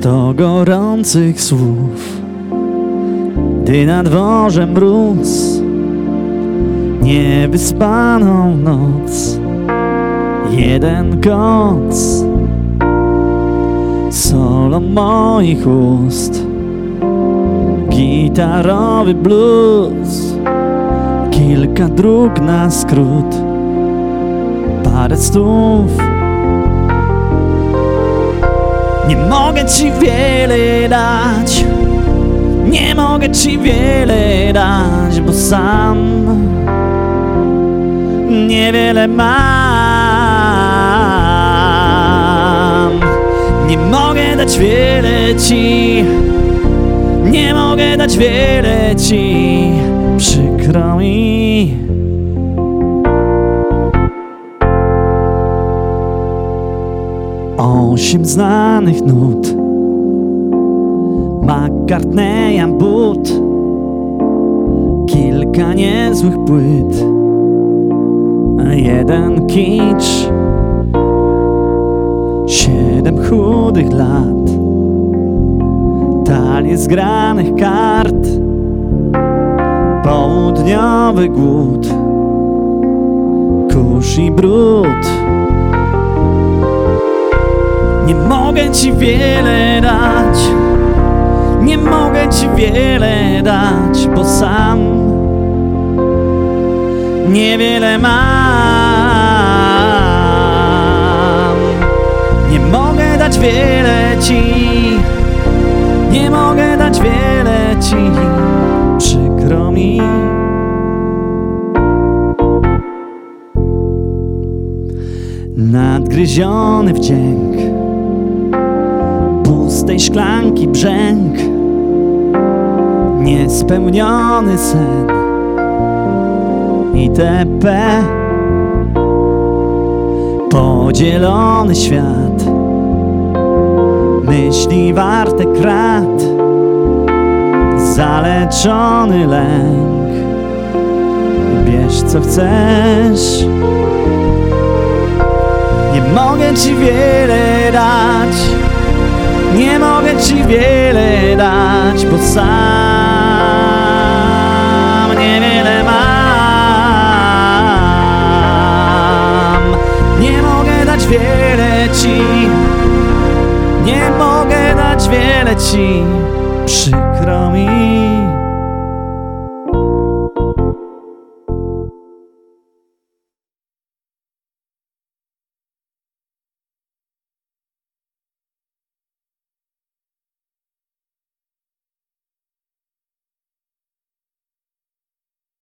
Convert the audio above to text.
Sto gorących słów. Gdy na dworze mróz Niewyspaną noc Jeden koc Solo moich ust. Gitarowy blues Kilka dróg na skrót Parę stów Nie mogę ci wiele dać. Nie mogę ci wiele dać Bo sam Niewiele mam. Nie mogę dać wiele ci. Nie mogę dać wiele ci. Przykro mi Osiem znanych nut. McCartneya but Kilka niezłych płyt. Jeden kicz. Siedem chudych lat. Talie zgranych kart. Południowy głód. Kurz i brud Nie mogę ci wiele dać. Nie mogę ci wiele dać Bo sam Niewiele mam. Nie mogę dać wiele ci. Nie mogę dać wiele ci. Przykro mi. Nadgryziony wdzięk Pustej szklanki brzęk. Niespełniony sen. Itp. Podzielony świat. Myśli warte krat. Zaleczony lęk. Bierz co chcesz. Nie mogę ci wiele dać mogę ci wiele dać, bo sam niewiele mam. Nie mogę dać wiele ci, nie mogę dać wiele ci, przykro mi.